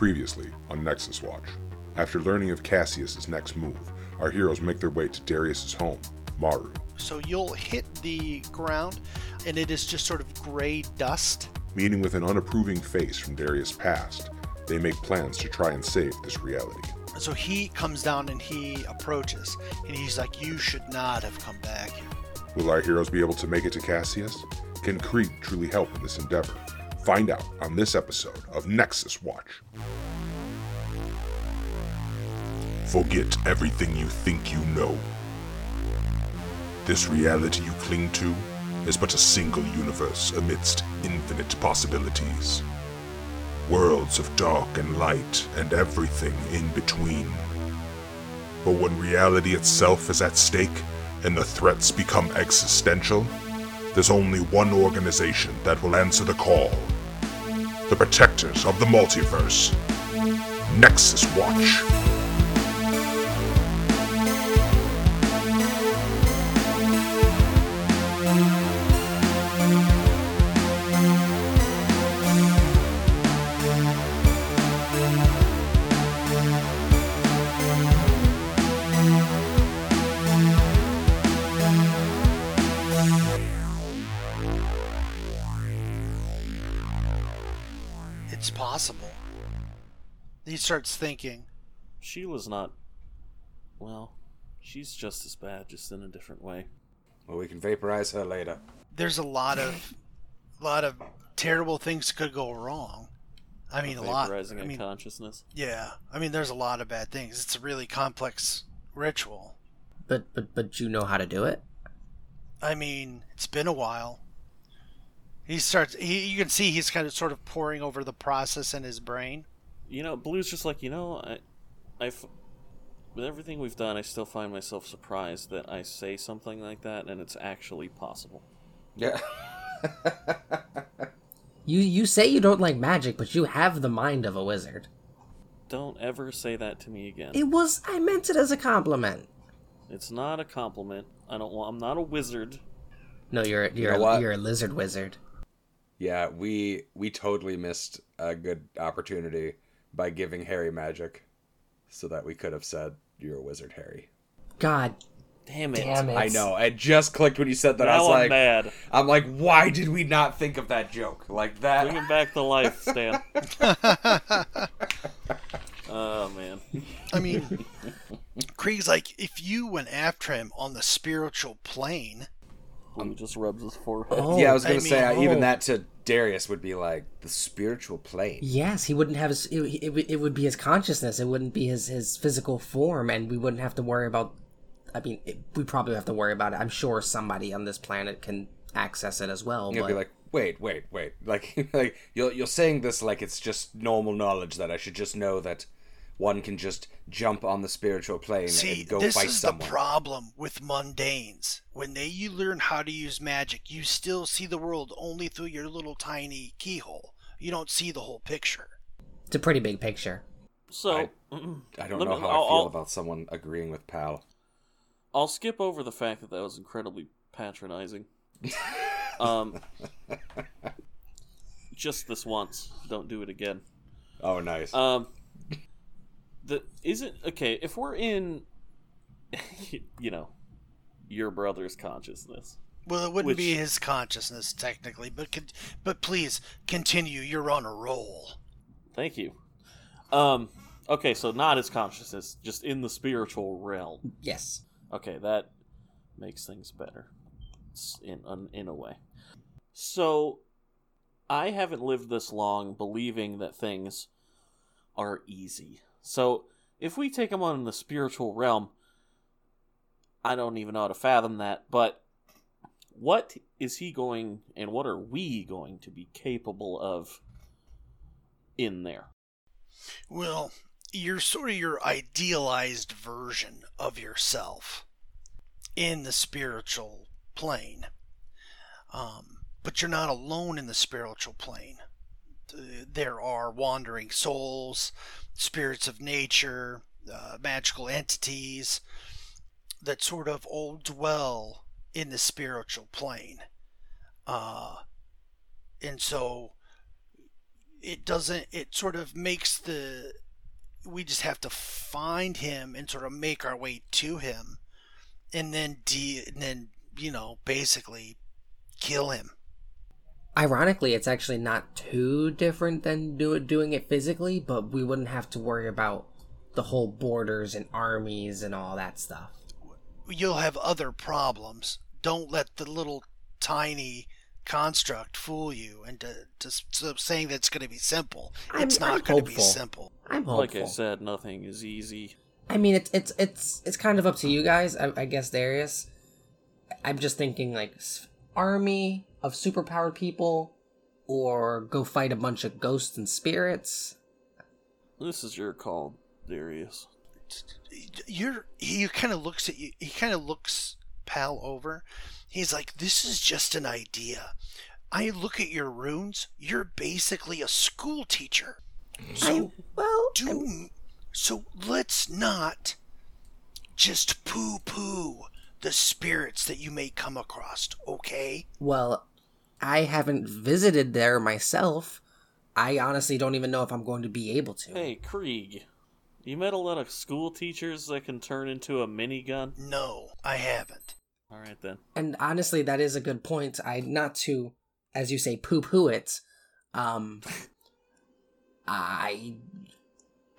Previously on Nexus Watch. After learning of Cassius's next move, our heroes make their way to Darius's home, Maru. So you'll hit the ground, and it is just sort of gray dust. Meeting with an unapproving face from Darius' past, they make plans to try and save this reality. So he comes down and he approaches, and he's like, "You should not have come back." Will our heroes be able to make it to Cassius? Can Krieg truly help in this endeavor? Find out on this episode of Nexus Watch. Forget everything you think you know. This reality you cling to is but a single universe amidst infinite possibilities. Worlds of dark and light and everything in between. But when reality itself is at stake and the threats become existential, there's only one organization that will answer the call the protectors of the multiverse Nexus Watch. Starts thinking. Sheila's not. Well, she's just as bad, just in a different way. Well, we can vaporize her later. There's a lot of, lot of terrible things could go wrong. I mean, a lot. Vaporizing I a mean, consciousness. yeah. I mean, there's a lot of bad things. It's a really complex ritual. But but but you know how to do it. I mean, it's been a while. He starts. He, you can see he's kind of sort of pouring over the process in his brain. You know, Blue's just like you know, I, I've with everything we've done, I still find myself surprised that I say something like that and it's actually possible. Yeah. You you say you don't like magic, but you have the mind of a wizard. Don't ever say that to me again. It was I meant it as a compliment. It's not a compliment. I don't want. I'm not a wizard. No, you're you're know what? you're a lizard wizard. yeah, we we totally missed a good opportunity by giving Harry magic, so that we could have said you're a wizard, Harry. God Damn it! damn it! I know. It just clicked when you said that. I was I'm like, mad. I'm like, why did we not think of that joke like that? Bring him back to life, Stan. oh man. I mean, Krieg's like, if you went after him on the spiritual plane, Blue just rubs his forehead. Oh, yeah, I was gonna say mean- uh, even oh. that to Darius would be like the spiritual plane. Yes, he wouldn't have his. It, it, would- it would be his consciousness. It wouldn't be his his physical form, and we wouldn't have to worry about. I mean, it, we probably have to worry about it. I'm sure somebody on this planet can access it as well. You'll but be like, wait, wait, wait. Like, like you're you're saying this like it's just normal knowledge that I should just know that one can just jump on the spiritual plane see, and go this fight is someone. the problem with mundanes. When they you learn how to use magic, you still see the world only through your little tiny keyhole. You don't see the whole picture. it's a pretty big picture. So I- I don't know me- how I'll- I feel I'll- about someone agreeing with Pal. I'll skip over the fact that that was incredibly patronizing. um, just this once. Don't do it again. Oh, nice. Um, the is it okay if we're in, you know, your brother's consciousness. Well, it wouldn't be his consciousness technically, but con- but please continue. You're on a roll. Thank you. Um, okay, so not his consciousness, just in the spiritual realm. Yes. Okay, that makes things better. It's in in a way. So, I haven't lived this long believing that things are easy. So, if we take him on in the spiritual realm, I don't even know how to fathom that. But what is he going, and what are we going to be capable of in there? Well, you're sort of your idealized version of yourself in the spiritual plane. Um, but you're not alone in the spiritual plane. There are wandering souls, spirits of nature, uh, magical entities that sort of all dwell in the spiritual plane. Uh, and so it doesn't it sort of makes the we just have to find him and sort of make our way to him and then de and then you know basically kill him Ironically, it's actually not too different than do doing it physically, but we wouldn't have to worry about the whole borders and armies and all that stuff. you'll have other problems don't let the little tiny construct fool you into just saying that it's going to be simple I'm- it's not I'm going to be simple I'm Like. I said, nothing is easy. I mean, it's it's it's it's kind of up to you guys, I, I guess, Darius. I'm just thinking like army of superpowered people, or go fight a bunch of ghosts and spirits. This is your call, Darius. you're he kind of looks at you he kind of looks pal over. He's like this is just an idea. I look at your runes. You're basically a school teacher. So Well, do so let's not just poo poo the spirits that you may come across okay? Well, I haven't visited there myself. I honestly don't even know if I'm going to be able to. Hey, Krieg. You met a lot of school teachers that can turn into a minigun? no i haven't Alright then. And honestly, that is a good point. I not to, as you say, poo poo it. Um, I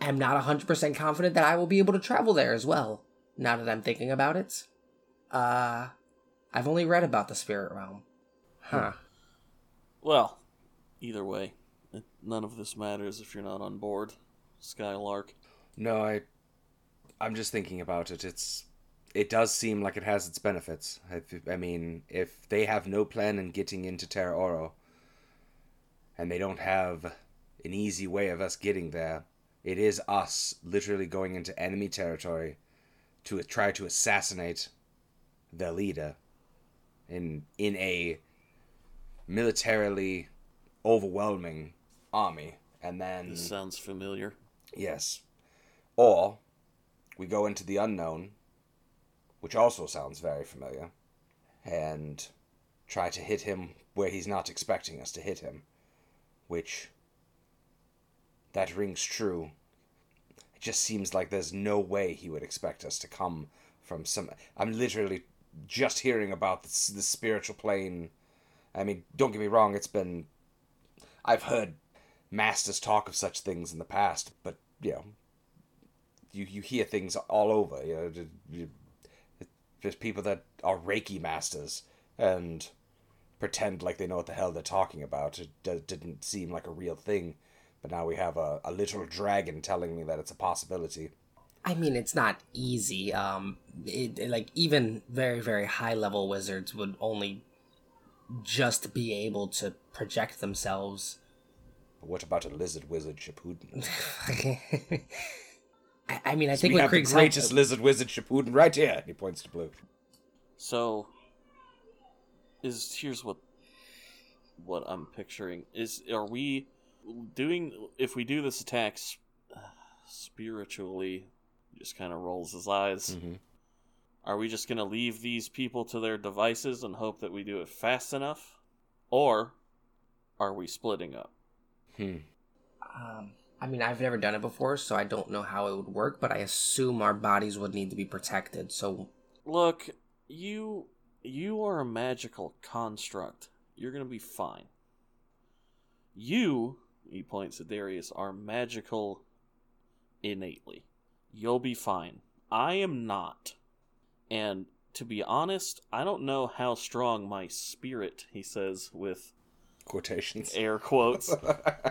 am not hundred percent confident that I will be able to travel there as well. Now that I'm thinking about it, uh, I've only read about the spirit realm. Huh. Well, either way, none of this matters if you're not on board, Skylark. No, I I'm just thinking about it. It's it does seem like it has its benefits. I, I mean, if they have no plan in getting into Terra Oro, and they don't have an easy way of us getting there, it is us literally going into enemy territory to try to assassinate their leader in in a militarily overwhelming army, and then This sounds familiar. Yes. Or we go into the unknown, which also sounds very familiar, and try to hit him where he's not expecting us to hit him, which that rings true. It just seems like there's no way he would expect us to come from some. I'm literally just hearing about the, the spiritual plane. I mean, don't get me wrong, it's been. I've heard masters talk of such things in the past, but you know, you you hear things all over. You know, you, just people that are Reiki masters and pretend like they know what the hell they're talking about. It d- didn't seem like a real thing, but now we have a, a literal dragon telling me that it's a possibility. I mean, it's not easy. Um, it- like even very very high level wizards would only just be able to project themselves what about a lizard wizard Shippuden? I, I mean, I So think we with have the Krieg's help- greatest lizard wizard Shippuden right here. He points to blue. So, is here's what what I'm picturing is: are we doing if we do this attack s- spiritually? Just kind of rolls his eyes. Mhm. Are we just gonna leave these people to their devices and hope that we do it fast enough, or are we splitting up? Hmm. Um, I mean, I've never done it before, so I don't know how it would work, but I assume our bodies would need to be protected. So, Look, you you are a magical construct. You're gonna be fine. You, he points at Darius, are magical innately. You'll be fine. I am not. And to be honest, I don't know how strong my spirit, he says with Quotations. air quotes,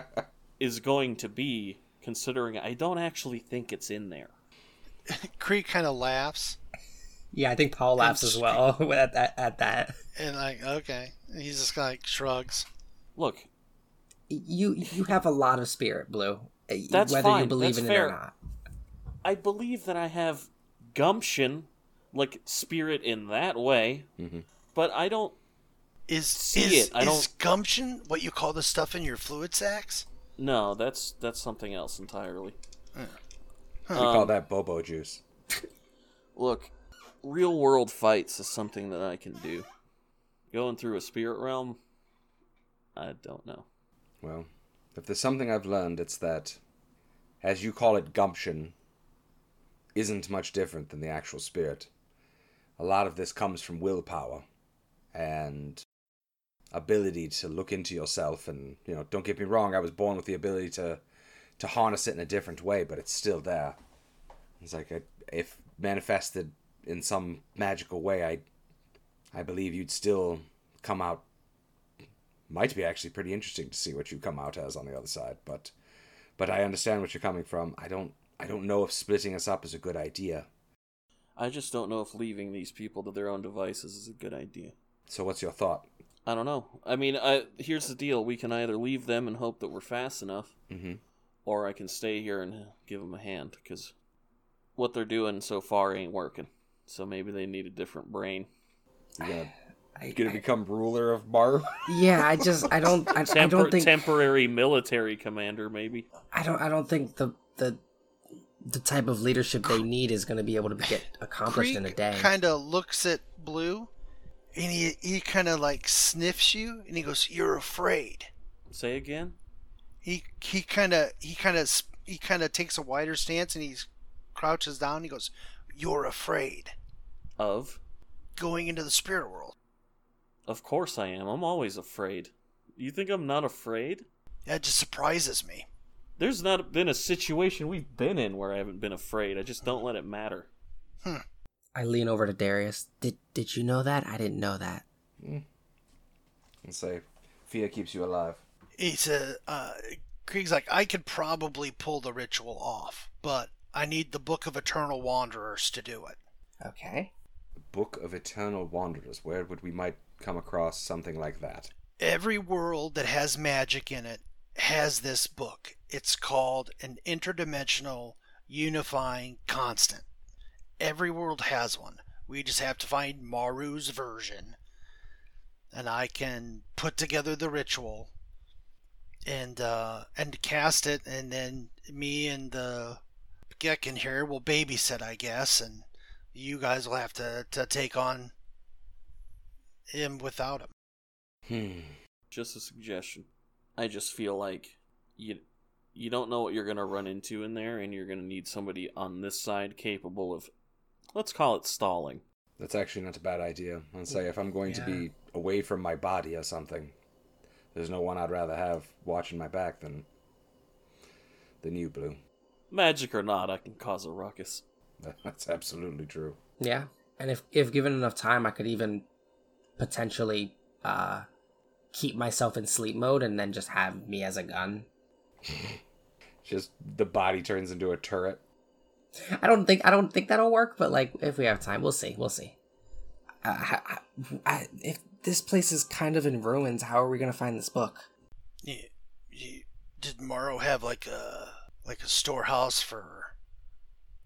is going to be, considering I don't actually think it's in there. Krieg kind of laughs yeah, I think Paul laughs as well at that. At that, and like okay he's just like shrugs Look, you you have a lot of spirit, Blue. That's whether you fine, believe that's in fair. it or not. I believe that I have gumption, like spirit in that way, Mhm. but I don't. is See is, it, I is don't- gumption what you call the stuff in your fluid sacs No, that's that's something else entirely. we call Um, that Bobo juice. Look, real world fights is something that I can do. Going through a spirit realm, I don't know. Well, If there's something I've learned, it's that, as you call it, gumption, isn't much different than the actual spirit. A lot of this comes from willpower and ability to look into yourself and you know don't get me wrong i was born with the ability to to harness it in a different way but it's still there. It's like a, if manifested in some magical way i i believe you'd still come out might be actually pretty interesting to see what you come out as on the other side but but i understand what you're coming from. I don't i don't know if splitting us up is a good idea I just don't know if leaving these people to their own devices is a good idea. so what's your thought I don't know. I mean, I, here's the deal: we can either leave them and hope that we're fast enough, mm-hmm. or I can stay here and give them a hand because what they're doing so far ain't working. So maybe they need a different brain. you're gonna, I, you're gonna become ruler of Maru yeah, I just I don't I, I Tempor- don't think temporary military commander, maybe. I don't I don't think the the the type of leadership they need is going to be able to get accomplished in a day. kind of looks at Blue, and he he kind of like sniffs you, and he goes, "You're afraid." Say again. He he kind of he kind of he kind of takes a wider stance, and he crouches down. And he goes, "You're afraid." Of, Going into the spirit world. of course I am. I'm always afraid. You think I'm not afraid? That just surprises me. There's not been a situation we've been in where I haven't been afraid. I just don't let it matter. Hmm. I lean over to Darius. Did did you know that? I didn't know that. and say fear keeps you alive He said, uh, Krieg's like, I could probably pull the ritual off, but I need the Book of Eternal Wanderers to do it. Okay. Book of Eternal Wanderers. Where would we might come across something like that? Every world that has magic in it has this book. It's called an interdimensional unifying constant. Every world has one. We just have to find Maru's version. And I can put together the ritual and uh and cast it and then me and the Gekken here will babysit I guess and you guys will have to, to take on him without him. Hmm. Just a suggestion. I just feel like you you don't know what you're gonna run into in there, and you're gonna need somebody on this side capable of, let's call it stalling. That's actually not a bad idea. I'd say if I'm going to be away from my body or something, there's no one I'd rather have watching my back than than you, Blue. Magic or not, I can cause a ruckus. That's absolutely true. Yeah. And if if given enough time, I could even potentially uh keep myself in sleep mode and then just have me as a gun. Just the body turns into a turret. I don't think I don't think that'll work, but like if we have time, we'll see. We'll see. Uh, I, I, if this place is kind of in ruins, how are we gonna find this book? You, you, did Maru have like a like a storehouse for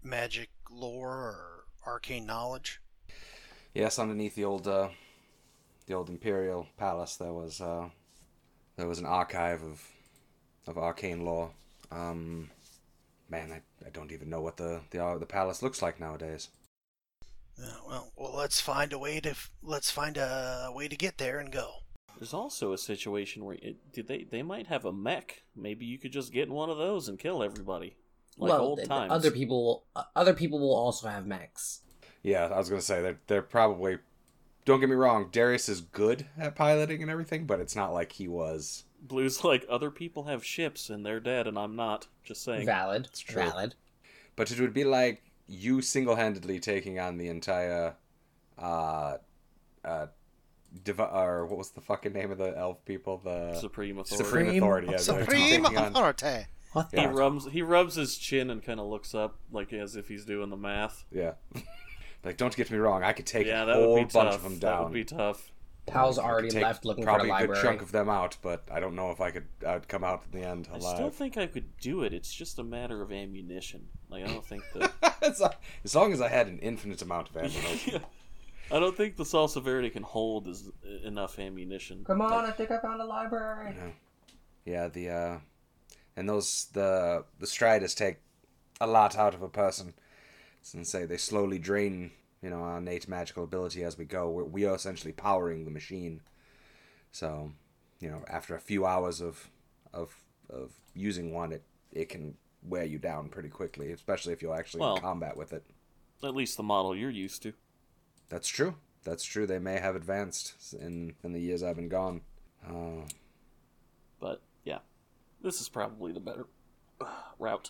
magic lore or arcane knowledge? Yes, underneath the old uh, the old Imperial Palace, there was uh, there was an archive of of arcane lore. Um, man, I, I don't even know what the the uh, the palace looks like nowadays. Yeah, well, well, let's find a way to f- let's find a way to get there and go. There's also a situation where it, did they they might have a mech. Maybe you could just get in one of those and kill everybody, like well, old th- times. other people will uh, other people will also have mechs. Yeah, I was gonna say they're they're probably. Don't get me wrong, Darius is good at piloting and everything, but it's not like he was. Blue's like other people have ships and they're dead and I'm not. Just saying. Valid. It's true. Valid. But it would be like you single-handedly taking on the entire, uh, uh, div- or what was the fucking name of the elf people? The Supreme authority. Supreme, Supreme Authority. Yeah, Supreme taking on- authority. What He rubs he rubs his chin and kind of looks up like as if he's doing the math. Yeah. Like, don't get me wrong, I could take yeah, a that whole would be bunch tough. of them down. That down. would be tough. Pal's I could already take left looking for probably the a good chunk of them out, but I don't know if I could. I'd come out in the end alive. I still think I could do it. It's just a matter of ammunition. Like I don't think that. as, long- as long as I had an infinite amount of ammunition. yeah. I don't think the Salsa Verde can hold is enough ammunition. Come on, I think I found a library. Yeah, the uh, and those the the striders take a lot out of a person. Since say they slowly drain, you know, our innate magical ability as we go. We're, we are essentially powering the machine. So, you know, after a few hours of of of using one, it it can wear you down pretty quickly, especially if you're actually Well- in combat with it. At least the model you're used to. That's true. That's true. They may have advanced in in the years I've been gone. Uh, But yeah, this is probably the better uh, route.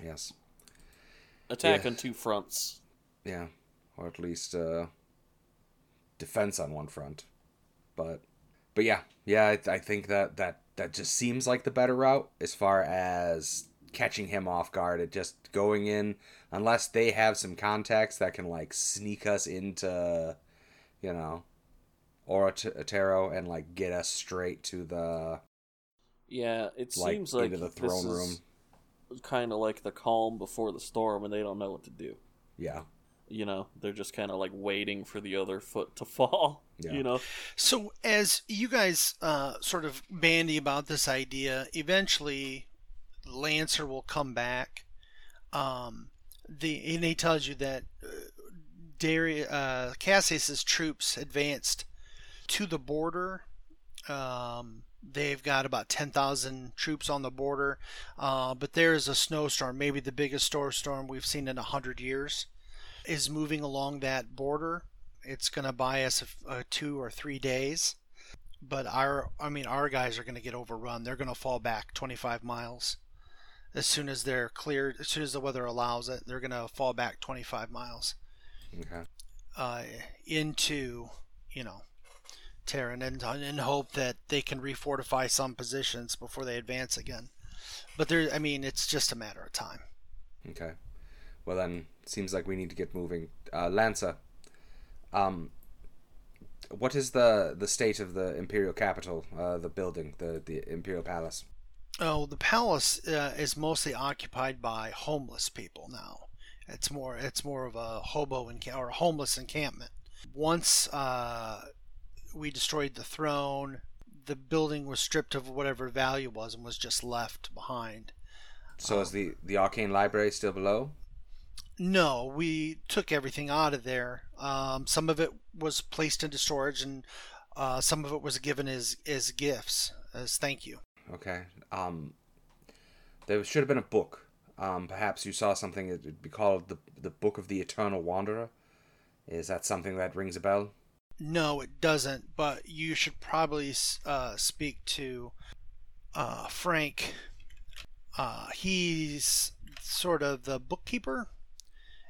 yes. Attack Yeah. on two fronts. Yeah, or at least uh, defense on one front. But but yeah, yeah, I, I think that that that just seems like the better route as far as catching him off guard. It just going in unless they have some contacts that can like sneak us into, you know, Oratero and like get us straight to the Yeah, it like seems like into the this throne room. is kind of like the calm before the storm, and they don't know what to do. Yeah, You know, they're just kind of like waiting for the other foot to fall. Yeah. You know, So, as you guys uh, sort of bandy about this idea, eventually Lancer will come back. Um, the and he tells you that uh, Dari- uh, Cassius's troops advanced to the border. Um, they've got about ten thousand troops on the border, uh, but there is a snowstorm, maybe the biggest snowstorm we've seen in a hundred years, is moving along that border. It's going to buy us a, a two or three days but our i mean our guys are going to get overrun. They're going to fall back 25 miles. As soon as they're cleared as soon as the weather allows it they're going to fall back 25 miles. Okay, uh, into you know Terran and in hope that they can refortify some positions before they advance again but there i mean it's just a matter of time okay. Well then, seems like we need to get moving. Uh, Lancer, um, what is the the state of the imperial capital? Uh, the building, the the imperial palace. Oh, the palace uh, is mostly occupied by homeless people now. It's more it's more of a hobo encamp or a homeless encampment. Once uh, we destroyed the throne, the building was stripped of whatever value was and was just left behind. So is the the arcane library still below? No, we took everything out of there. Um, some of it was placed into storage, and uh, some of it was given as as gifts as thank you. Okay. Um, there should have been a book. Um, perhaps you saw something. It would be called the the Book of the Eternal Wanderer. Is that something that rings a bell? No, it doesn't. But you should probably uh, speak to uh, Frank. Uh, he's sort of the bookkeeper,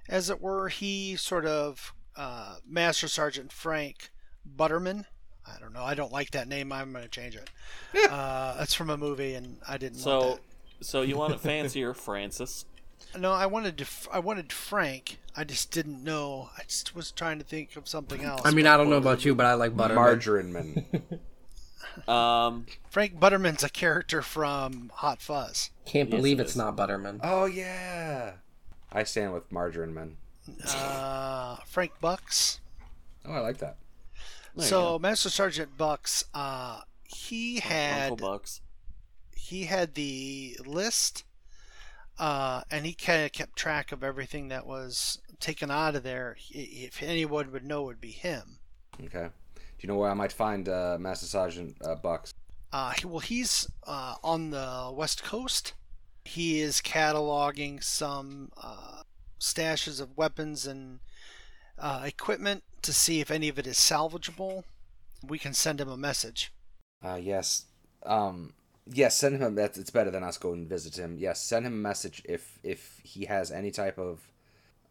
as it were. He sort of uh, Master Sergeant Frank Butterman. I don't know. I don't like that name. I'm going to change it. uh, it's from a movie, and I didn't. so want so you want it fancier, Francis? That. no, I wanted to. I wanted Frank. I just didn't know. I just was trying to think of something else. I mean, I don't know about you, but I like butter. Margarine man. Um, Frank Butterman's a character from Hot Fuzz. Can't Yes, believe it it's not Butterman. oh yeah. I stand with margarine man. Uh, Frank Bucks. Oh, I like that. there so. Master Sergeant Bucks, uh, he had Uncle had Bucks. he had the list, uh, and he kind of kept track of everything that was taken out of there. If anyone would know, it would be him. Okay. Do you know where I might find uh, Master Sergeant uh, Bucks? Uh, he- well, he's uh, on the west coast. He is cataloging some uh, stashes of weapons and uh, equipment to see if any of it is salvageable. We can send him a message. Uh, yes. Um, yes. Send him. A, that's it's better than us go and visit him. Yes. Send him a message if if he has any type of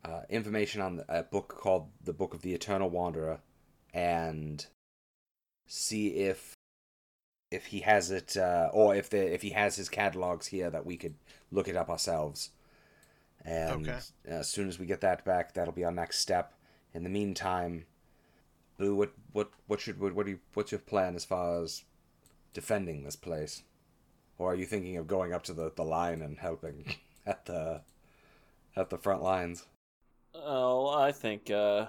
uh, information on a book called the Book of the Eternal Wanderer, and see if if he has it uh, or if the if he has his catalogs here that we could look it up ourselves. And Okay. as soon as we get that back, that'll be our next step. In the meantime, Boo, what what what should what, what do you what's your plan as far as defending this place? Or are you thinking of going up to the, the line and helping at the at the front lines? Oh, I think uh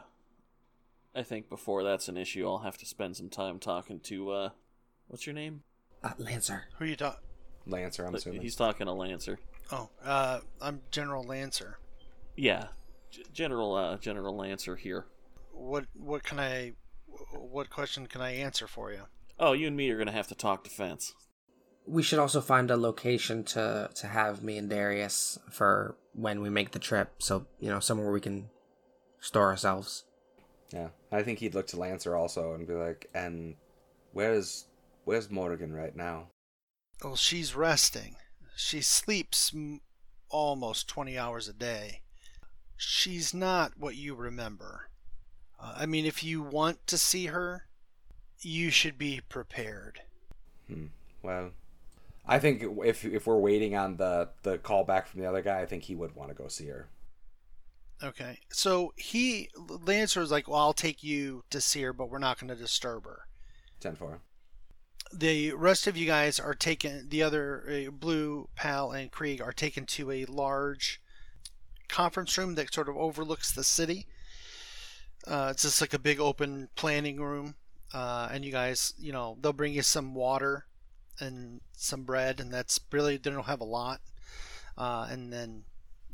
I think before that's an issue, I'll have to spend some time talking to uh what's your name? Uh, Lancer. Who are you talking? Lancer, I'm assuming. He's talking to Lancer. Oh, uh, I'm General Lancer. Yeah. G- General uh General Lancer here. What what can I? What question can I answer for you? Oh, you and me are gonna have to talk defense. We should also find a location to to have me and Darius for when we make the trip. So you know, somewhere we can store ourselves. Yeah, I think he'd look to Lancer also and be like, "And where's where's Morrigan right now?" Well, she's resting. She sleeps m- almost 20 hours a day. She's not what you remember. Uh, I mean, if you want to see her, you should be prepared. Hmm. Well, I think if if we're waiting on the the call back from the other guy, I think he would want to go see her. Okay. So he, Lancer was like, well, I'll take you to see her, but we're not going to disturb her. Ten four. The rest of you guys are taken, the other uh, Blue, Pal, and Krieg are taken to a large conference room that sort of overlooks the city. Uh, it's just like a big open planning room. Uh, and you guys, you know, they'll bring you some water and some bread, and that's really, they don't have a lot. Uh, and then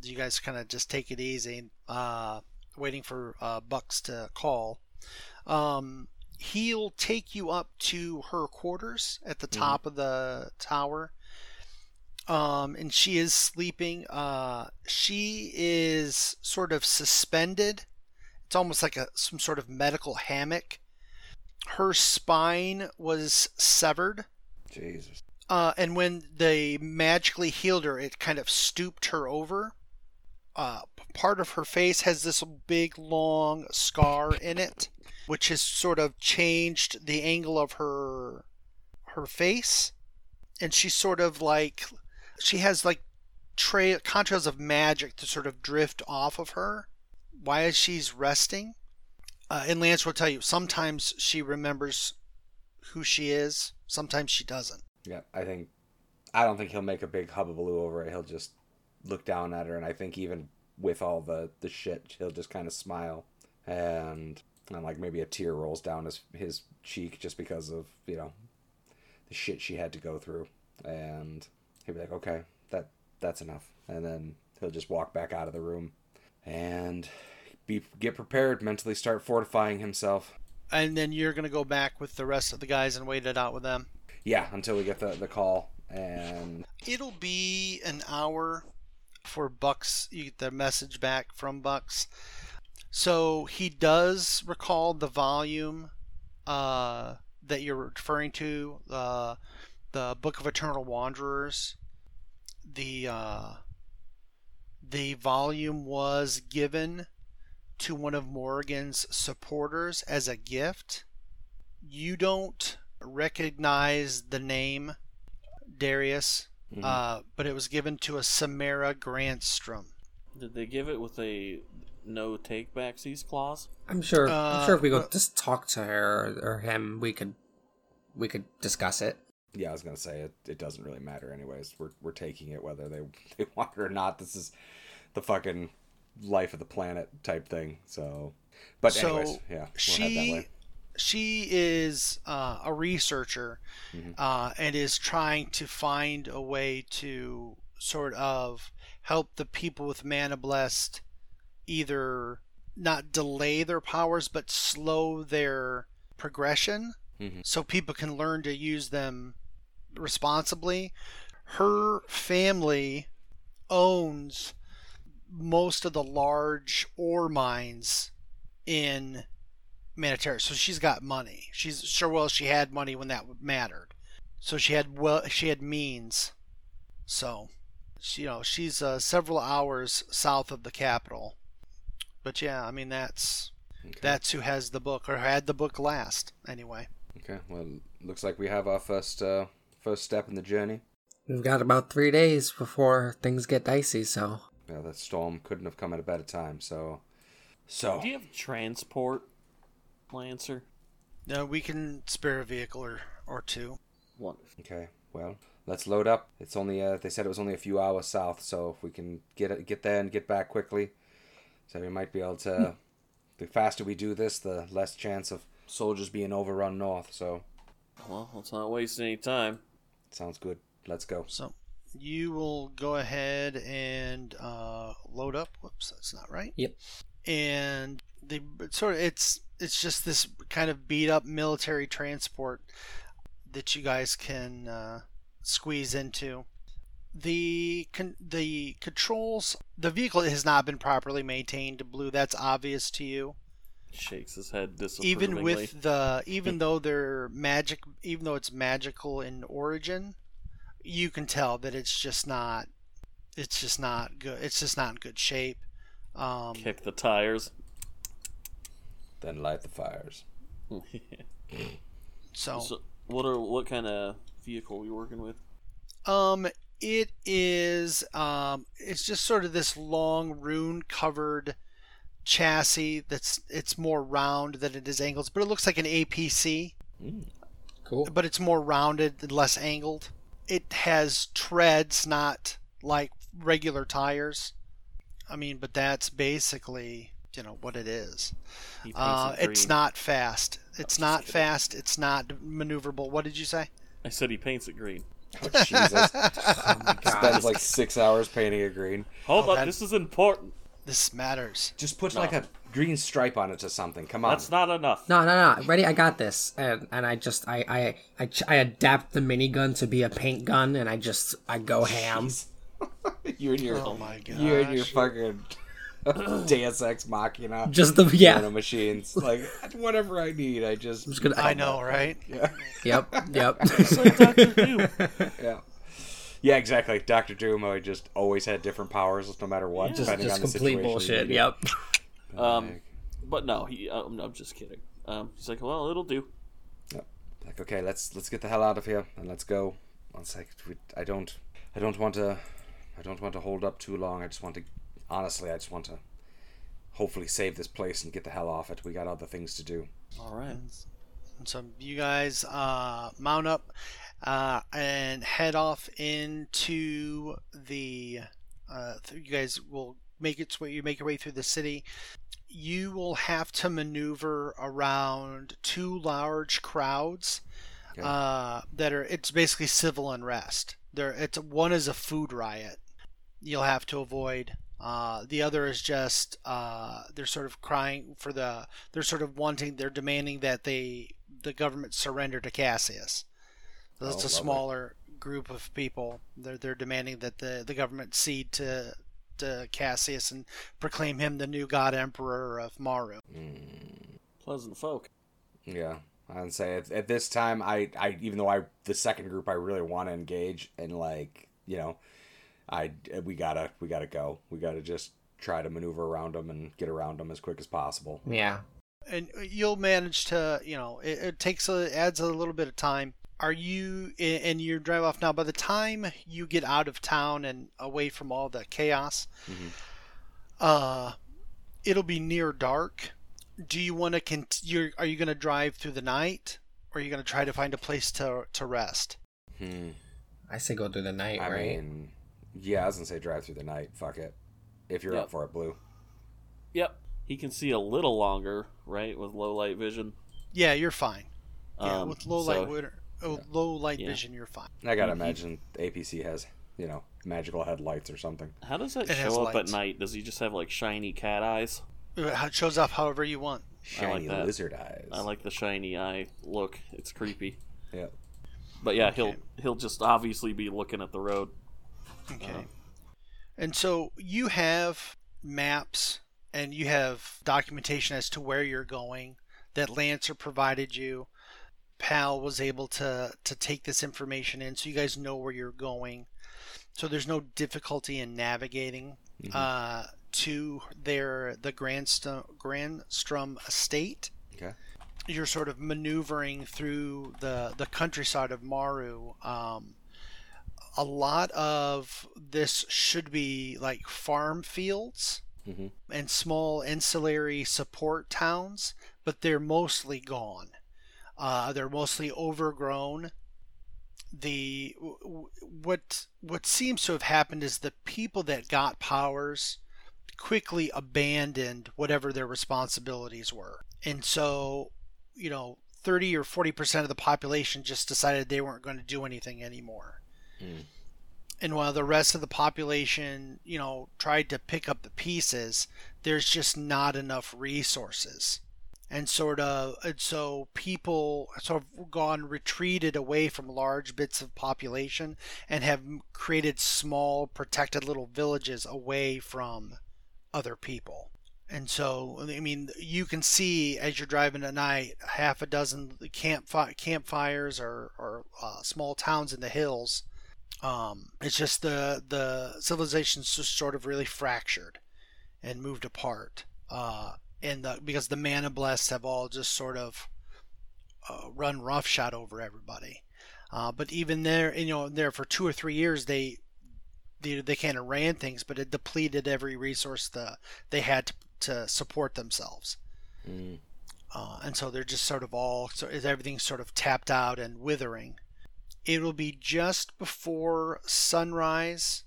you guys kind of just take it easy, uh, waiting for uh, Bucks to call. Um, he'll take you up to her quarters at the top of the tower. Um, and she is sleeping. Uh, she is sort of suspended. It's almost like a some sort of medical hammock. Her spine was severed. Jesus. Uh, and when they magically healed her, it kind of stooped her over. Uh, part of her face has this big, long scar in it, which has sort of changed the angle of her her face, and she's sort of like she has like tra- contrails of magic to sort of drift off of her while she's resting. Uh, and Lance will tell you sometimes she remembers who she is, sometimes she doesn't. Yeah, I think I don't think he'll make a big hubbubaloo over it. He'll just look down at her, and I think even with all the the shit, he'll just kind of smile, and and like maybe a tear rolls down his his cheek just because of you know the shit she had to go through, and he'll be like, okay, that that's enough, and then he'll just walk back out of the room, and be get prepared mentally, start fortifying himself. And then you're going to go back with the rest of the guys and wait it out with them. Yeah, until we get the the call, and It'll be an hour for Bucks. You get the message back from Bucks. So he does recall the volume uh, that you're referring to, uh, the Book of Eternal Wanderers. The uh, the volume was given to one of Morgan's supporters as a gift. You don't recognize the name Darius, Mhm. uh, but it was given to a Samara Grantstrom. Did they give it with a no take backsies clause? I'm sure. I'm Uh, sure if we go well- just talk to her or, or him, we could we could discuss it. Yeah, I was gonna say it. It doesn't really matter, anyways. We're we're taking it whether they they want it or not. This is the fucking life of the planet type thing. So, but So, anyways, yeah, we'll she she is uh, a researcher Mhm. uh, and is trying to find a way to sort of help the people with mana blessed either not delay their powers but slow their progression Mhm. so people can learn to use them responsibly her family owns most of the large ore mines in Manatera. So she's got money. She's sure well she had money when that mattered. So she had well she had means. So she, you know she's uh, several hours south of the capital. But yeah, I mean that's Okay. that's who has the book or had the book last anyway. Okay, well, looks like we have our first uh, first step in the journey. We've got about three days before things get dicey. So Yeah, that storm couldn't have come at a better time. So, so Do you have transport, Lancer? No, we can spare a vehicle or, or two. Wonderful. okay, well, let's load up. It's only uh, they said it was only a few hours south, so if we can get it, get there and get back quickly, so we might be able to. the faster we do this, the less chance of soldiers being overrun north. So, Well, let's not waste any time. sounds good. Let's go. So you will go ahead and uh, load up. Whoops, that's not right. Yep. And they it's sort of it's it's just this kind of beat up military transport that you guys can uh, squeeze into. The con- the controls, the vehicle has not been properly maintained. Blue, that's obvious to you. Shakes his head disapprovingly. Even with the, even though they're magic, even though it's magical in origin, you can tell that it's just not, it's just not good. It's just not in good shape. Um, kick the tires. Then light the fires. so, so, what are what kind of vehicle are we working with? Um, it is um, it's just sort of this long rune covered chassis that's it's more round than it is angles, but it looks like an APC, Cool. but it's more rounded and less angled. It has treads, not like regular tires. I mean, but that's basically you know what it is. Uh, it it's not fast. It's not kidding. fast. It's not maneuverable. What did you say? I said he paints it green. Oh, Jesus. Oh my god. Spends like six hours painting it green. Hold Oh, up, that- this is important. This matters. Just put No. like a green stripe on it to something. Come on. That's not enough. No, no, no. Ready? I got this. And, and I just, I, I, I, I adapt the minigun to be a paint gun, and I just, I go ham. you and your Oh my god. you and your fucking Deus Ex Machina. Just the, you yeah. know, machines. Like whatever I need, I just. I'm just gonna, I know, right? Yeah. Yep, yep. Dr. Doom. Yeah. Yeah, exactly. Doctor Doom I just always had different powers no matter what, Yeah. just, depending just on the complete situation. bullshit. Yep. Um, But no, he. Um, I'm just kidding. Um, he's like, well, it'll do. like, okay, let's let's get the hell out of here and let's go. It's like we, I don't I don't want to I don't want to hold up too long. I just want to honestly I just want to hopefully save this place and get the hell off it. We got other things to do. All right. So you guys uh, mount up uh, and head off into the. Uh, you guys will make it. You make your way through the city. You will have to maneuver around two large crowds Okay. uh, that are. It's basically civil unrest. There, it's one is a food riot. You'll have to avoid. Uh, the other is just uh, they're sort of crying for the. They're sort of wanting. They're demanding that they the government surrender to Cassius. So Oh, a lovely. smaller group of people. They're they're demanding that the the government cede to to Cassius and proclaim him the new God Emperor of Maru. Hmm. Pleasant folk. Yeah, I'd say at, at this time, I, I even though I the second group I really want to engage and like you know, I we gotta we gotta go. We gotta just try to maneuver around them and get around them as quick as possible. Yeah. and you'll manage to you know it, it takes a adds a little bit of time are you and you drive off now by the time you get out of town and away from all the chaos Mhm. uh it'll be near dark do you want to cont- you're, are you going to drive through the night or are you going to try to find a place to to rest Hmm. I say go through the night, I right? mean, yeah, I was gonna say drive through the night. Fuck it. If you're Yep. up for it, Blue. Yep. He can see a little longer, right, with low light vision. yeah you're fine yeah Um, with low so- light winter, oh, low light Yeah. vision you're fine I gotta imagine APC has you know magical headlights or something. How does that It show up lights. at night? Does he just have like shiny cat eyes? it shows up however you want Shiny that. lizard eyes. I like the shiny eye look. It's creepy. Yeah. But yeah, Okay. he'll he'll just obviously be looking at the road. Okay. Uh, And so you have maps and you have documentation as to where you're going that Lancer provided you. Pal was able to to take this information in so you guys know where you're going. So there's no difficulty in navigating Mhm. uh, to their the Grandstrom, Grandstrom estate. Okay. You're sort of maneuvering through the the countryside of Maru. Um, a lot of this should be like farm fields Mhm. and small ancillary support towns, but they're mostly gone. Uh, they're mostly overgrown. The what what seems to have happened is the people that got powers quickly abandoned whatever their responsibilities were, and so you know. 30 or 40% of the population just decided they weren't going to do anything anymore and while the rest of the population, you know, tried to pick up the pieces, there's just not enough resources. And sort of and so people sort of gone retreated away from large bits of population and have created small protected little villages away from other people. And so i mean you can see as you're driving at night half a dozen camp campfires or, or uh, small towns in the hills um, it's just the the civilization's just sort of really fractured and moved apart uh, and the, because the mana blessed have all just sort of uh, run roughshod over everybody. Uh, but even there, you know, there for two or three years, they they, they kind of ran things, but it depleted every resource the they had to, to support themselves. Mm. Uh, and so they're just sort of all so everything's sort of tapped out and withering. It will be just before sunrise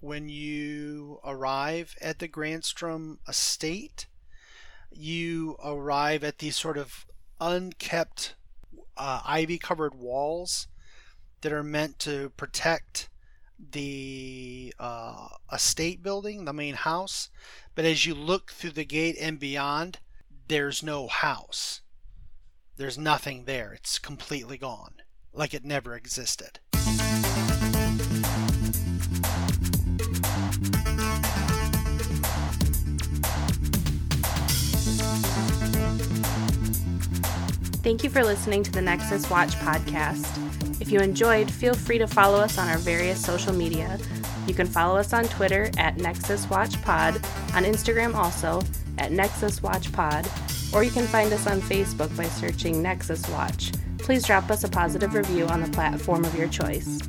when you arrive at the Grandstrom estate you arrive at these sort of unkept uh, ivy covered walls that are meant to protect the uh, estate building, the main house. But as you look through the gate and beyond, there's no house. There's nothing there. It's completely gone, like it never existed. Thank you for listening to the Nexus Watch podcast. If you enjoyed, feel free to follow us on our various social media. You can follow us on Twitter at Nexus Watch Pod, on Instagram also at Nexus Watch Pod, or you can find us on Facebook by searching Nexus Watch. Please drop us a positive review on the platform of your choice.